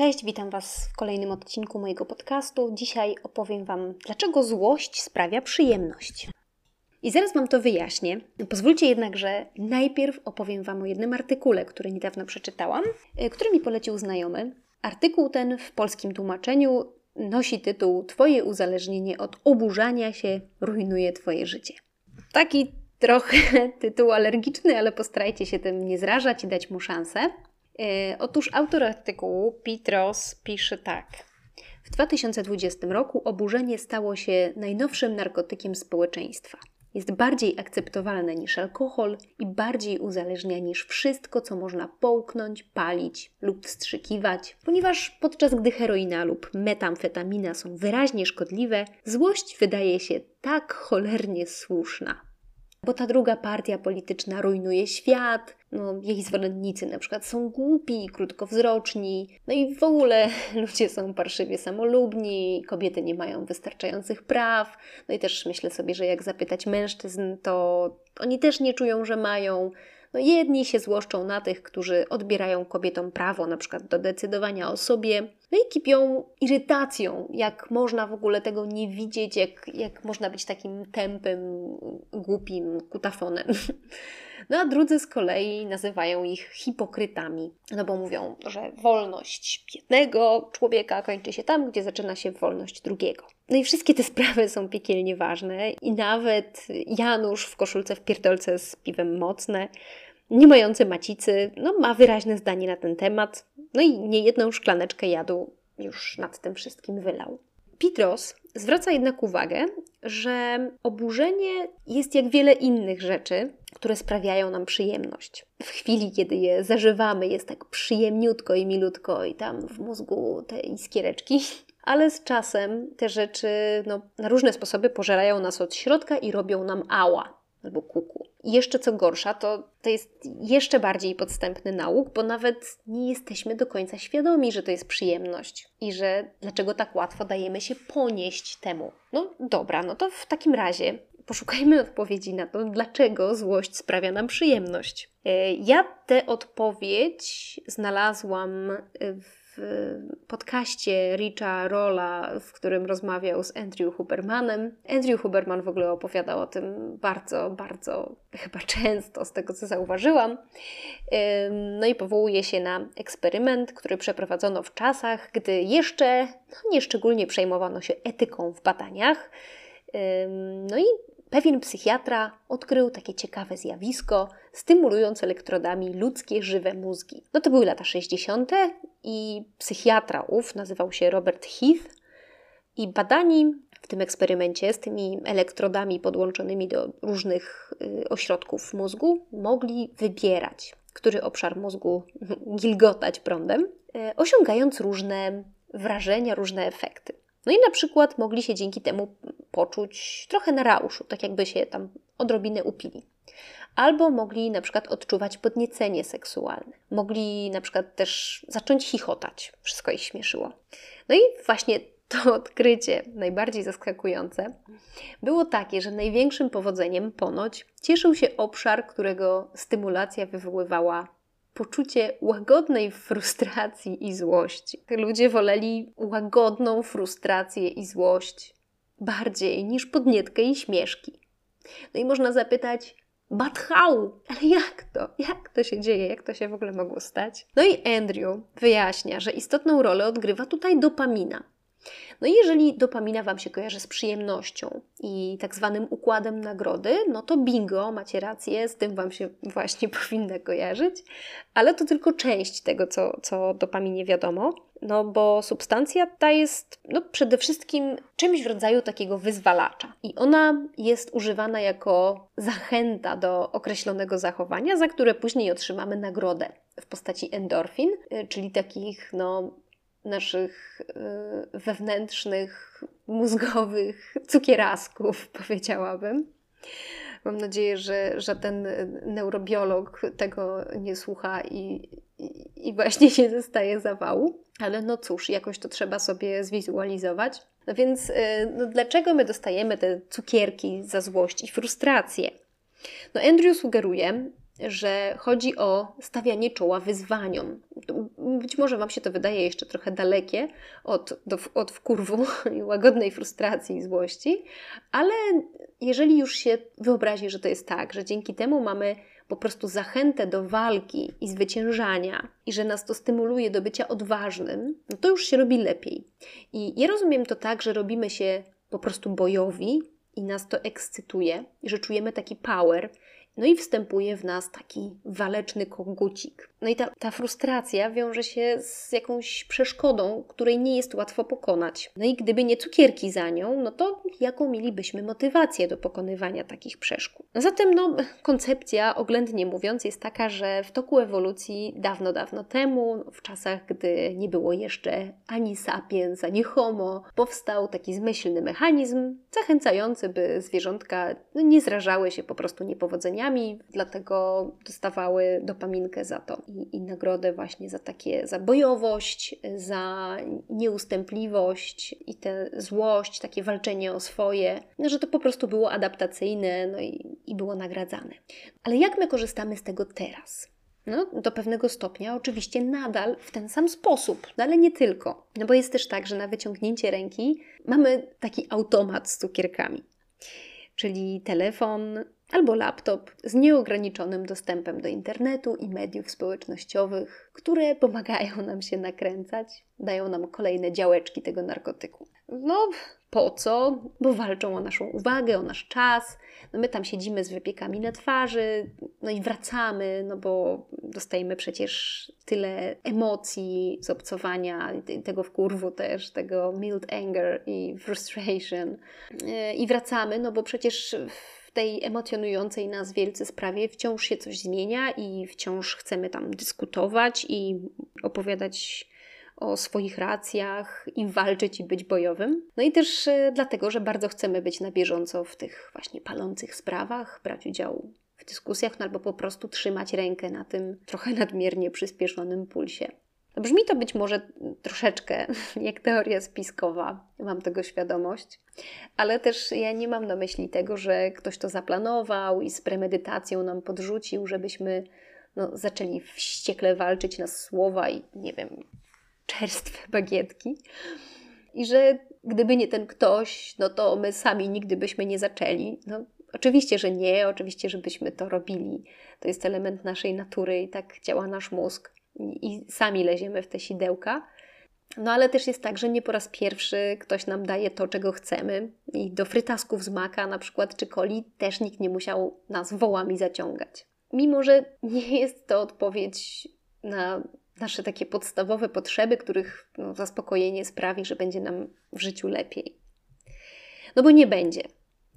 Cześć, witam Was w kolejnym odcinku mojego podcastu. Dzisiaj opowiem Wam, dlaczego złość sprawia przyjemność. I zaraz Wam to wyjaśnię. Pozwólcie jednak, że najpierw opowiem Wam o jednym artykule, który niedawno przeczytałam, e, który mi polecił znajomy. Artykuł ten w polskim tłumaczeniu nosi tytuł Twoje uzależnienie od oburzania się rujnuje Twoje życie. Taki trochę tytuł alergiczny, ale postarajcie się tym nie zrażać i dać mu szansę. E, otóż autor artykułu, Petros, pisze tak. W 2020 roku oburzenie stało się najnowszym narkotykiem społeczeństwa. Jest bardziej akceptowalne niż alkohol i bardziej uzależnia niż wszystko, co można połknąć, palić lub wstrzykiwać, ponieważ podczas gdy heroina lub metamfetamina są wyraźnie szkodliwe, złość wydaje się tak cholernie słuszna bo ta druga partia polityczna rujnuje świat, no, jej zwolennicy na przykład są głupi, krótkowzroczni, no i w ogóle ludzie są parszywie samolubni, kobiety nie mają wystarczających praw, no i też myślę sobie, że jak zapytać mężczyzn, to oni też nie czują, że mają. No jedni się złoszczą na tych, którzy odbierają kobietom prawo na przykład do decydowania o sobie, no i kipią irytacją, jak można w ogóle tego nie widzieć, jak, jak można być takim tępym, głupim kutafonem. No a drudzy z kolei nazywają ich hipokrytami, no bo mówią, że wolność jednego człowieka kończy się tam, gdzie zaczyna się wolność drugiego. No i wszystkie te sprawy są piekielnie ważne i nawet Janusz w koszulce w pierdolce z piwem mocne, nie mający macicy, no ma wyraźne zdanie na ten temat, no i niejedną szklaneczkę jadu już nad tym wszystkim wylał. Petros zwraca jednak uwagę, że oburzenie jest jak wiele innych rzeczy, które sprawiają nam przyjemność. W chwili, kiedy je zażywamy, jest tak przyjemniutko i milutko, i tam w mózgu te iskiereczki, ale z czasem te rzeczy no, na różne sposoby pożerają nas od środka i robią nam ała albo kuku. I jeszcze co gorsza, to, to jest jeszcze bardziej podstępny nauk, bo nawet nie jesteśmy do końca świadomi, że to jest przyjemność i że dlaczego tak łatwo dajemy się ponieść temu. No dobra, no to w takim razie poszukajmy odpowiedzi na to, dlaczego złość sprawia nam przyjemność. E, ja tę odpowiedź znalazłam w w podcaście Richa Rolla, w którym rozmawiał z Andrew Hubermanem. Andrew Huberman w ogóle opowiadał o tym bardzo, bardzo chyba często, z tego co zauważyłam. No i powołuje się na eksperyment, który przeprowadzono w czasach, gdy jeszcze no, nieszczególnie przejmowano się etyką w badaniach. No i pewien psychiatra odkrył takie ciekawe zjawisko, stymulując elektrodami ludzkie żywe mózgi. No to były lata 60. i psychiatra ów nazywał się Robert Heath i badani w tym eksperymencie z tymi elektrodami podłączonymi do różnych y, ośrodków mózgu mogli wybierać, który obszar mózgu gilgotać prądem, y, osiągając różne wrażenia, różne efekty. No i na przykład mogli się dzięki temu poczuć trochę na rauszu, tak jakby się tam odrobinę upili. Albo mogli na przykład odczuwać podniecenie seksualne. Mogli na przykład też zacząć chichotać. Wszystko ich śmieszyło. No i właśnie to odkrycie, najbardziej zaskakujące, było takie, że największym powodzeniem ponoć cieszył się obszar, którego stymulacja wywoływała poczucie łagodnej frustracji i złości. Ludzie woleli łagodną frustrację i złość bardziej niż podnietkę i śmieszki. No i można zapytać, but how? Ale jak to? Jak to się dzieje? Jak to się w ogóle mogło stać? No i Andrew wyjaśnia, że istotną rolę odgrywa tutaj dopamina. No i jeżeli dopamina Wam się kojarzy z przyjemnością i tak zwanym układem nagrody, no to bingo, macie rację, z tym Wam się właśnie powinna kojarzyć, ale to tylko część tego, co, co dopaminie wiadomo. No bo substancja ta jest no, przede wszystkim czymś w rodzaju takiego wyzwalacza. I ona jest używana jako zachęta do określonego zachowania, za które później otrzymamy nagrodę w postaci endorfin, y, czyli takich no, naszych y, wewnętrznych, mózgowych cukierasków, powiedziałabym. Mam nadzieję, że żaden neurobiolog tego nie słucha i, i, i właśnie nie dostaje zawału. Ale no cóż, jakoś to trzeba sobie zwizualizować. No więc, y, no dlaczego my dostajemy te cukierki za złość i frustrację? No Andrew sugeruje, że chodzi o stawianie czoła wyzwaniom. Być może Wam się to wydaje jeszcze trochę dalekie od, do, od wkurwu i łagodnej frustracji i złości, ale jeżeli już się wyobrazi, że to jest tak, że dzięki temu mamy po prostu zachętę do walki i zwyciężania i że nas to stymuluje do bycia odważnym, no to już się robi lepiej. I ja rozumiem to tak, że robimy się po prostu bojowi i nas to ekscytuje, że czujemy taki power, no i wstępuje w nas taki waleczny kogucik. No i ta, ta frustracja wiąże się z jakąś przeszkodą, której nie jest łatwo pokonać. No i gdyby nie cukierki za nią, no to jaką mielibyśmy motywację do pokonywania takich przeszkód? No zatem, no, koncepcja, oględnie mówiąc, jest taka, że w toku ewolucji dawno, dawno temu, w czasach, gdy nie było jeszcze ani sapiens, ani homo, powstał taki zmyślny mechanizm zachęcający, by zwierzątka nie zrażały się po prostu niepowodzeniami, dlatego dostawały dopaminkę za to i, i nagrodę właśnie za takie, za bojowość, za nieustępliwość i tę złość, takie walczenie o swoje, no, że to po prostu było adaptacyjne no i, i było nagradzane. Ale jak my korzystamy z tego teraz? No, do pewnego stopnia oczywiście nadal w ten sam sposób, no ale nie tylko. No bo jest też tak, że na wyciągnięcie ręki mamy taki automat z cukierkami, czyli telefon, albo laptop z nieograniczonym dostępem do internetu i mediów społecznościowych, które pomagają nam się nakręcać, dają nam kolejne działeczki tego narkotyku. No, po co? Bo walczą o naszą uwagę, o nasz czas. No my tam siedzimy z wypiekami na twarzy, no i wracamy, no bo dostajemy przecież tyle emocji z obcowania, tego wkurwu też, tego mild anger i frustration. E, I wracamy, no bo przecież w tej emocjonującej nas wielce sprawie wciąż się coś zmienia i wciąż chcemy tam dyskutować i opowiadać o swoich racjach i walczyć i być bojowym. No i też e, dlatego, że bardzo chcemy być na bieżąco w tych właśnie palących sprawach, brać udział w dyskusjach, no albo po prostu trzymać rękę na tym trochę nadmiernie przyspieszonym pulsie. Brzmi to być może troszeczkę jak teoria spiskowa, mam tego świadomość, ale też ja nie mam na myśli tego, że ktoś to zaplanował i z premedytacją nam podrzucił, żebyśmy no, zaczęli wściekle walczyć na słowa i nie wiem, czerstwe bagietki. I że gdyby nie ten ktoś, no to my sami nigdy byśmy nie zaczęli. No, oczywiście, że nie, oczywiście, żebyśmy to robili. To jest element naszej natury i tak działa nasz mózg i sami leziemy w te sidełka. No ale też jest tak, że nie po raz pierwszy ktoś nam daje to, czego chcemy i do frytasków z maka na przykład czy coli też nikt nie musiał nas wołami zaciągać. Mimo, że nie jest to odpowiedź na nasze takie podstawowe potrzeby, których no, zaspokojenie sprawi, że będzie nam w życiu lepiej. No bo nie będzie.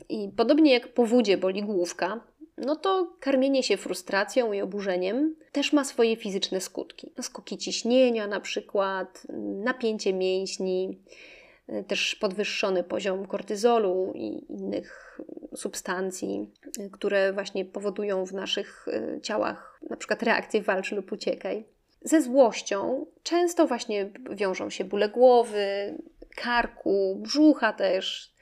I podobnie jak po wódzie boli główka, no to karmienie się frustracją i oburzeniem też ma swoje fizyczne skutki. Skoki ciśnienia na przykład, napięcie mięśni, też podwyższony poziom kortyzolu i innych substancji, które właśnie powodują w naszych e, ciałach na przykład reakcję walcz lub uciekaj. Ze złością często właśnie wiążą się bóle głowy, karku, brzucha też.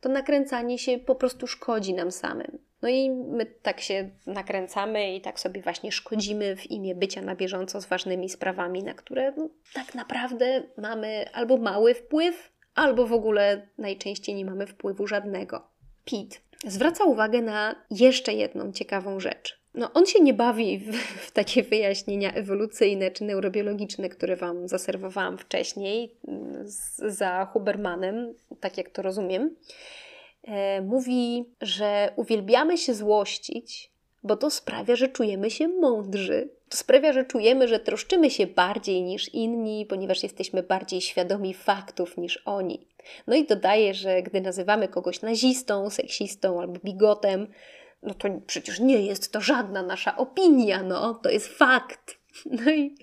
To nakręcanie się po prostu szkodzi nam samym. No i my tak się nakręcamy i tak sobie właśnie szkodzimy w imię bycia na bieżąco z ważnymi sprawami, na które no, tak naprawdę mamy albo mały wpływ, albo w ogóle najczęściej nie mamy wpływu żadnego. Pete zwraca uwagę na jeszcze jedną ciekawą rzecz. No, on się nie bawi w, w, takie wyjaśnienia ewolucyjne czy neurobiologiczne, które Wam zaserwowałam wcześniej z, za Hubermanem, tak jak to rozumiem. E, mówi, że uwielbiamy się złościć, bo to sprawia, że czujemy się mądrzy. To sprawia, że czujemy, że troszczymy się bardziej niż inni, ponieważ jesteśmy bardziej świadomi faktów niż oni. No i dodaje, że gdy nazywamy kogoś nazistą, seksistą albo bigotem, no to przecież nie jest to żadna nasza opinia, no, to jest fakt. No i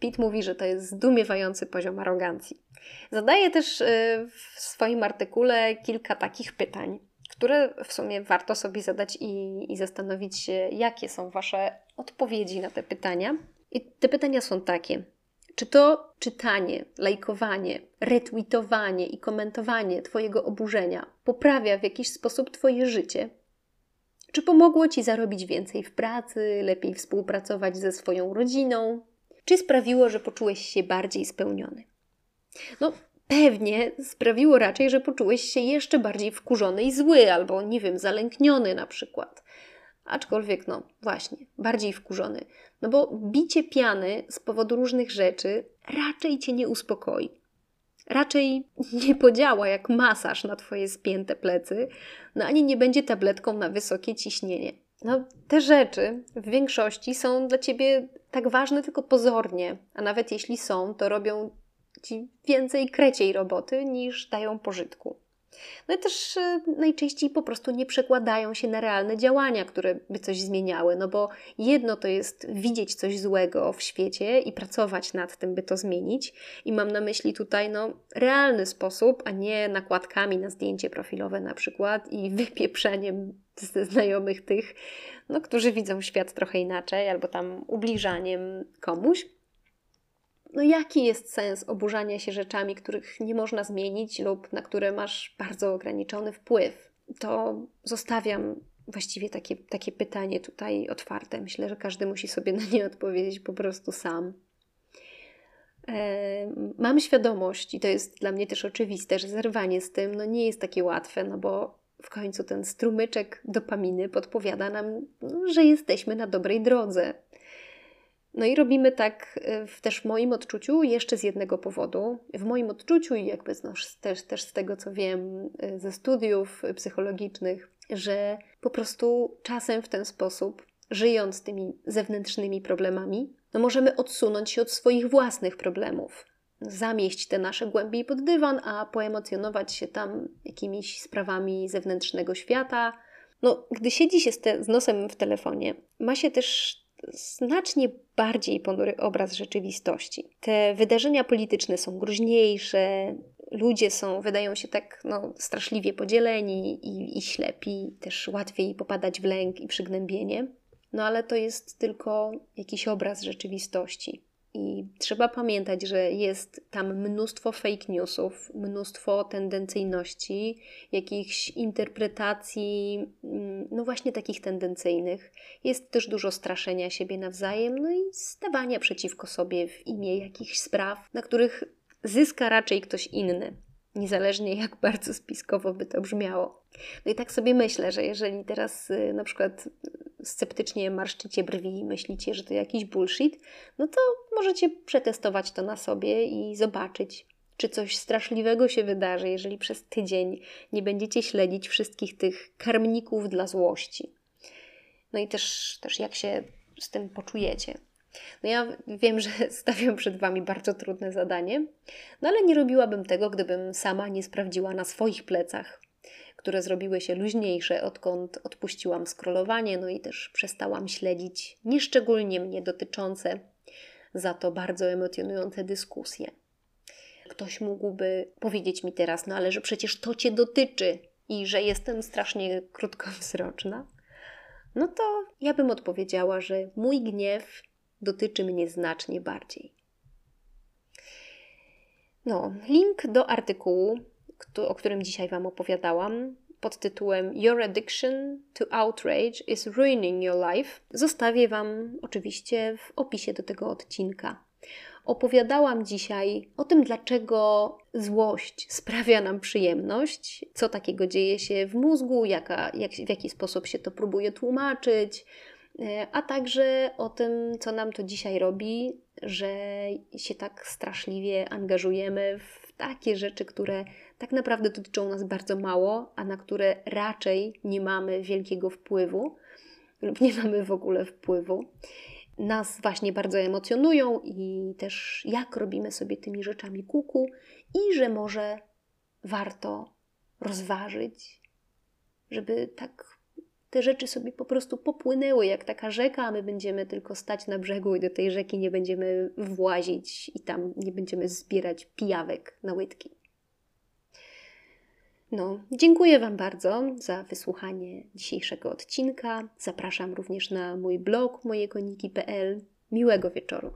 Pitt mówi, że to jest zdumiewający poziom arogancji. Zadaje też y, w swoim artykule kilka takich pytań, które w sumie warto sobie zadać i, i zastanowić się, jakie są Wasze odpowiedzi na te pytania. I te pytania są takie. Czy to czytanie, lajkowanie, retweetowanie i komentowanie Twojego oburzenia poprawia w jakiś sposób Twoje życie? Czy pomogło Ci zarobić więcej w pracy, lepiej współpracować ze swoją rodziną? Czy sprawiło, że poczułeś się bardziej spełniony? No, pewnie sprawiło raczej, że poczułeś się jeszcze bardziej wkurzony i zły, albo nie wiem, zalękniony na przykład. Aczkolwiek, no właśnie, bardziej wkurzony. No bo bicie piany z powodu różnych rzeczy raczej cię nie uspokoi. Raczej nie podziała jak masaż na twoje spięte plecy, no ani nie będzie tabletką na wysokie ciśnienie. No, te rzeczy w większości są dla ciebie tak ważne tylko pozornie, a nawet jeśli są, to robią ci więcej kreciej roboty niż dają pożytku. No i też e, najczęściej po prostu nie przekładają się na realne działania, które by coś zmieniały, no bo jedno to jest widzieć coś złego w świecie i pracować nad tym, by to zmienić. I mam na myśli tutaj no, realny sposób, a nie nakładkami na zdjęcie profilowe na przykład i wypieprzeniem ze znajomych tych, no, którzy widzą świat trochę inaczej, albo tam ubliżaniem komuś no jaki jest sens oburzania się rzeczami, których nie można zmienić lub na które masz bardzo ograniczony wpływ? To zostawiam właściwie takie, takie pytanie tutaj otwarte. Myślę, że każdy musi sobie na nie odpowiedzieć po prostu sam. Mam świadomość, i to jest dla mnie też oczywiste, że zerwanie z tym no nie jest takie łatwe, no bo w końcu ten strumyczek dopaminy podpowiada nam, że jesteśmy na dobrej drodze, no i robimy tak y, w, też moim odczuciu jeszcze z jednego powodu. W moim odczuciu i jakby no, też, też z tego, co wiem y, ze studiów psychologicznych, że po prostu czasem w ten sposób, żyjąc tymi zewnętrznymi problemami, no możemy odsunąć się od swoich własnych problemów. Zamieść te nasze głębiej pod dywan, a poemocjonować się tam jakimiś sprawami zewnętrznego świata. No, gdy siedzi się z, te, z nosem w telefonie, ma się też znacznie bardziej ponury obraz rzeczywistości. Te wydarzenia polityczne są groźniejsze, ludzie są, wydają się tak no, straszliwie podzieleni i, i ślepi, też łatwiej popadać w lęk i przygnębienie. No ale to jest tylko jakiś obraz rzeczywistości. I trzeba pamiętać, że jest tam mnóstwo fake newsów, mnóstwo tendencyjności, jakichś interpretacji, mm, no właśnie takich tendencyjnych. Jest też dużo straszenia siebie nawzajem, no i stawania przeciwko sobie w imię jakichś spraw, na których zyska raczej ktoś inny niezależnie jak bardzo spiskowo by to brzmiało. No i tak sobie myślę, że jeżeli teraz y, na przykład sceptycznie marszczycie brwi i myślicie, że to jakiś bullshit, no to możecie przetestować to na sobie i zobaczyć, czy coś straszliwego się wydarzy, jeżeli przez tydzień nie będziecie śledzić wszystkich tych karmników dla złości. No i też, też jak się z tym poczujecie. No ja wiem, że stawiam przed Wami bardzo trudne zadanie, no ale nie robiłabym tego, gdybym sama nie sprawdziła na swoich plecach, które zrobiły się luźniejsze, odkąd odpuściłam scrollowanie, no i też przestałam śledzić nieszczególnie mnie dotyczące, za to bardzo emocjonujące dyskusje. Ktoś mógłby powiedzieć mi teraz, no ale że przecież to Cię dotyczy i że jestem strasznie krótkowzroczna. No to ja bym odpowiedziała, że mój gniew dotyczy mnie znacznie bardziej. No, link do artykułu, o którym dzisiaj Wam opowiadałam, pod tytułem Your addiction to outrage is ruining your life, zostawię Wam oczywiście w opisie do tego odcinka. Opowiadałam dzisiaj o tym, dlaczego złość sprawia nam przyjemność, co takiego dzieje się w mózgu, jaka, jak, w jaki sposób się to próbuje tłumaczyć, a także o tym, co nam to dzisiaj robi, że się tak straszliwie angażujemy w takie rzeczy, które tak naprawdę dotyczą nas bardzo mało, a na które raczej nie mamy wielkiego wpływu lub nie mamy w ogóle wpływu. Nas właśnie bardzo emocjonują i też jak robimy sobie tymi rzeczami kuku i że może warto rozważyć, żeby tak te rzeczy sobie po prostu popłynęły jak taka rzeka, a my będziemy tylko stać na brzegu i do tej rzeki nie będziemy włazić i tam nie będziemy zbierać pijawek na łydki. No, dziękuję Wam bardzo za wysłuchanie dzisiejszego odcinka. Zapraszam również na mój blog mojekoniki.pl. Miłego wieczoru.